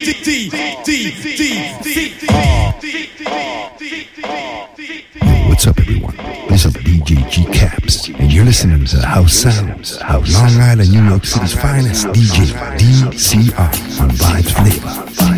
What's up, everyone? This is DJ G Caps, and you're listening to House Sounds, House Long Island, New York City's finest DJ, DCR, on Vibes Flava.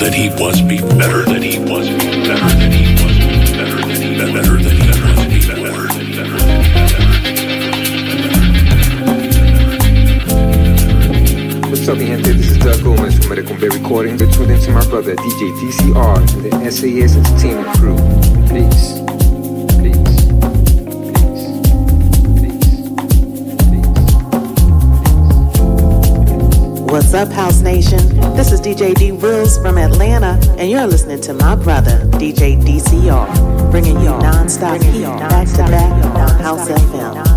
than he was be better than he was better than he was better than better than he better than better than better What's up, gente? This is Doug Gomez from Medical Bay Recording. You're tuned into my brother DJ DCR and the SAS Entertainment Crew. Peace. What's up, House Nation? This is DJ D Wills from Atlanta, and you're listening to my brother, DJ DCR, bringing you non-stop back to back on House FM.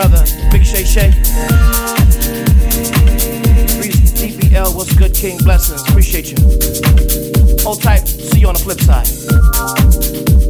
Brother. Big Shay Shay. DBL, what's good, King? Blessings. Appreciate you. Hold tight. See you on the flip side.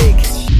music.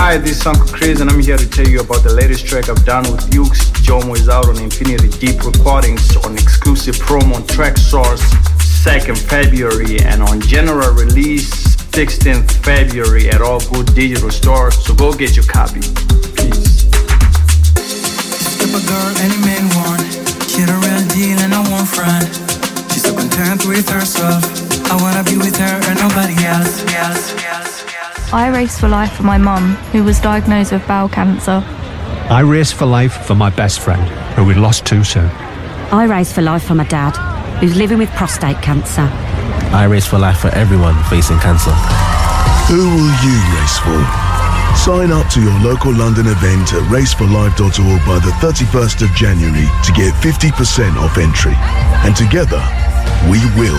Hi, this is Uncle Chris, and I'm here to tell you about the latest track I've done with Ukes. Jomo is out on Infinity Deep Recordings on exclusive promo on Traxsource 2nd February and on general release 16th February at all good digital stores. So go get your copy. Peace. A girl any man want, the real deal and I want friend. She's so content with herself. I wanna be with her and nobody else. else, else. I race for life for my mum, who was diagnosed with bowel cancer. I race for life for my best friend, who we lost too soon. I race for life for my dad, who's living with prostate cancer. I race for life for everyone facing cancer. Who will you race for? Sign up to your local London event at raceforlife.org by the 31st of January to get 50% off entry. And together, we will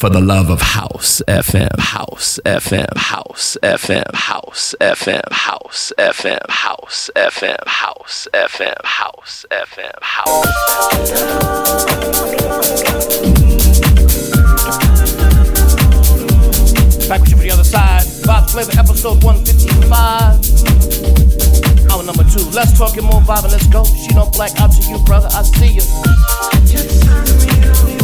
for the love of house FM, house FM, house FM, house FM, house FM, house FM, house FM, house FM, house. Back with you for the other side. Vibes Flava episode 155. Hour number two. Let's talk it more vibe and let's go. She don't black out to you, brother. I see you.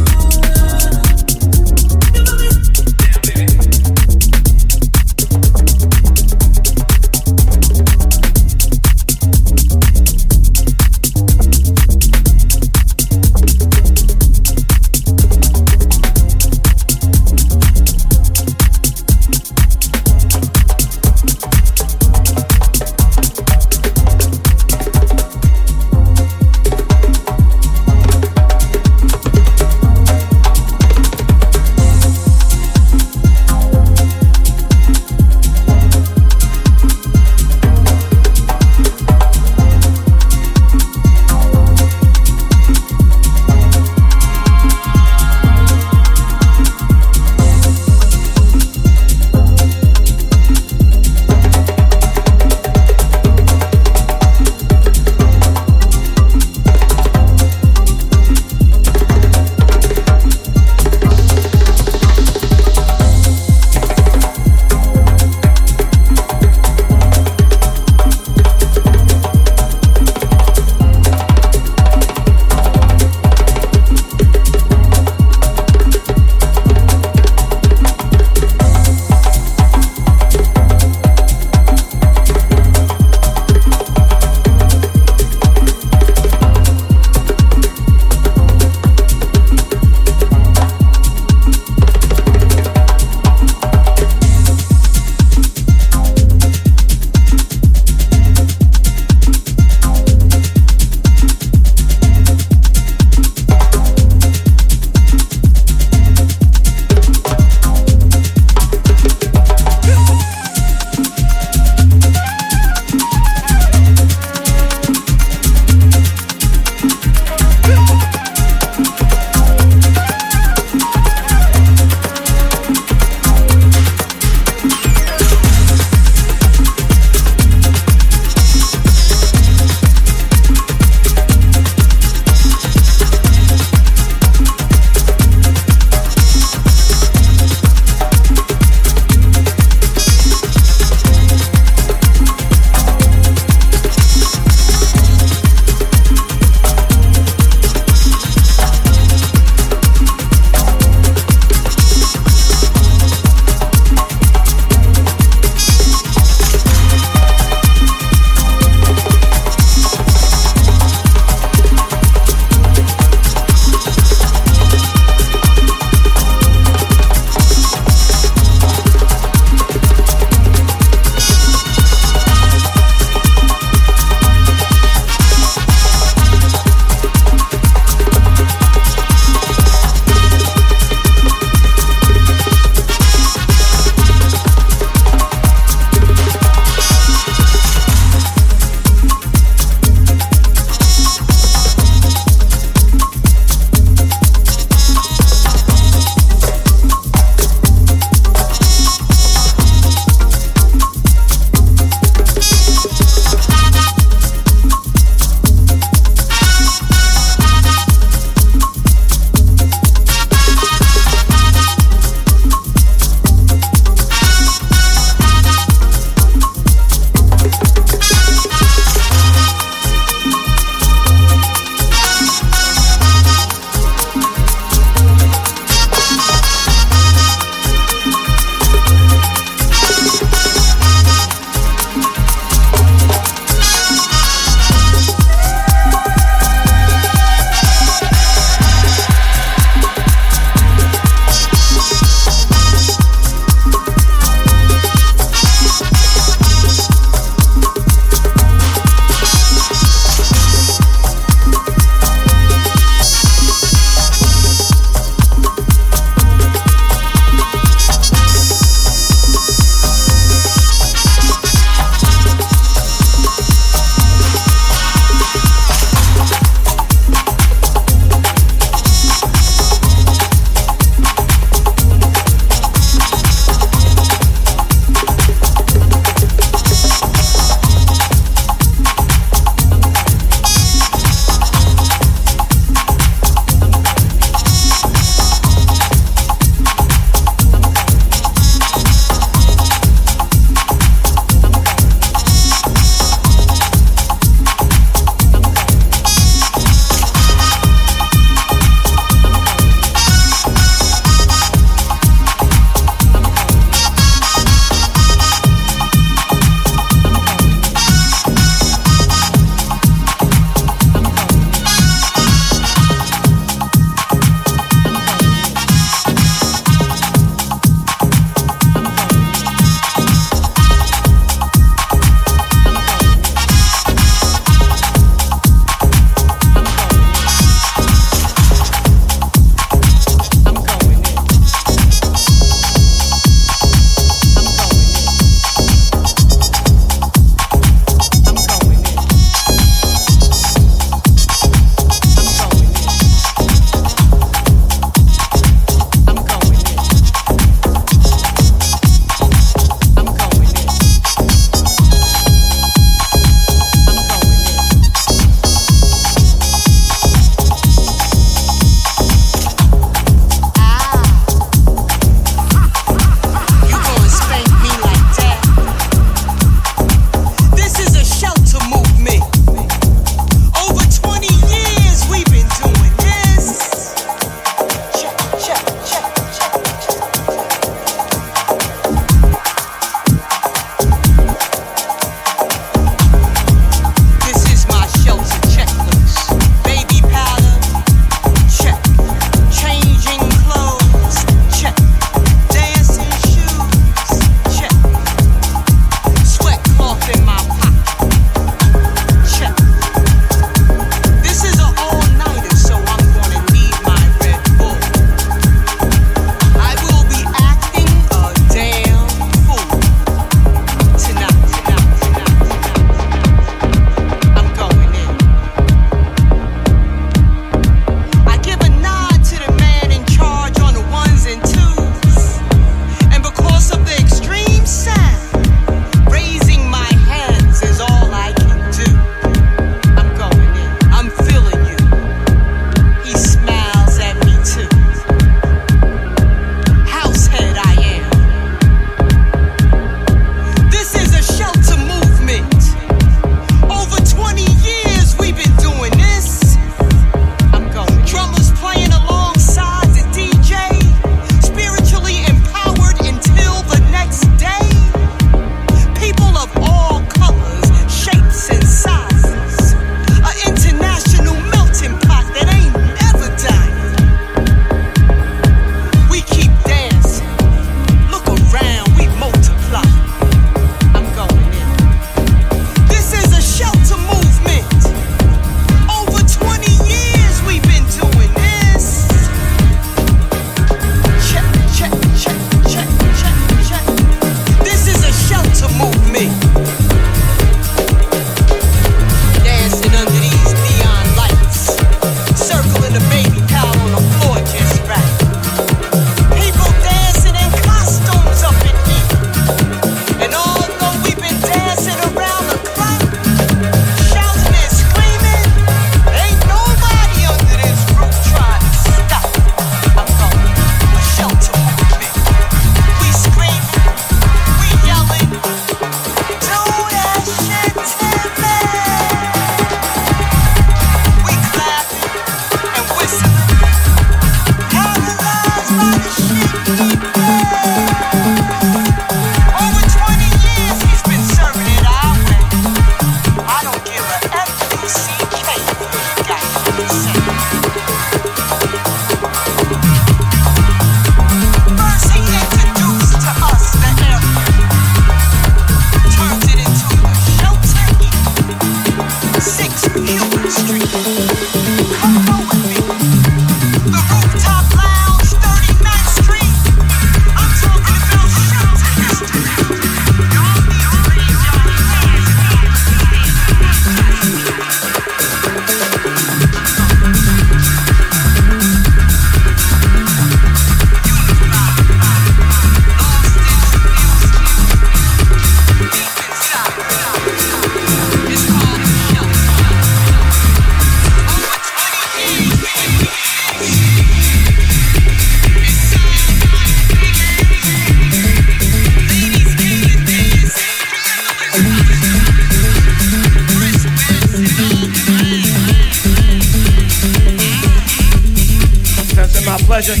Pleasure.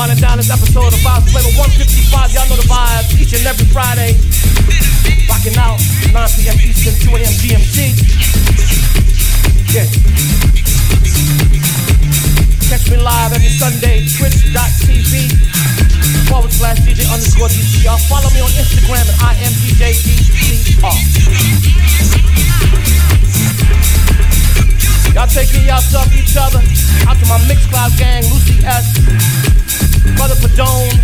Winding down this episode of Vibes Flava 155. Y'all know the vibes each and every Friday. Rocking out 9 p.m. Eastern, 2 a.m. GMT. Yeah. Catch me live every Sunday, twitch.tv forward slash DJ underscore DCR. Follow me on Instagram at I am DJ DCR. Y'all take y'all yourself, each other. Out to my Mixcloud gang, Lucy S. Brother Padone.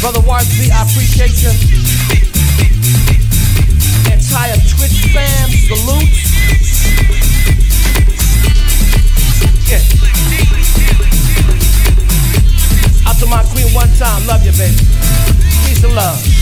Brother Warsby, I appreciate you. Entire Twitch fam, salute. Yeah. Out to my queen one time, love you, baby. Peace and love.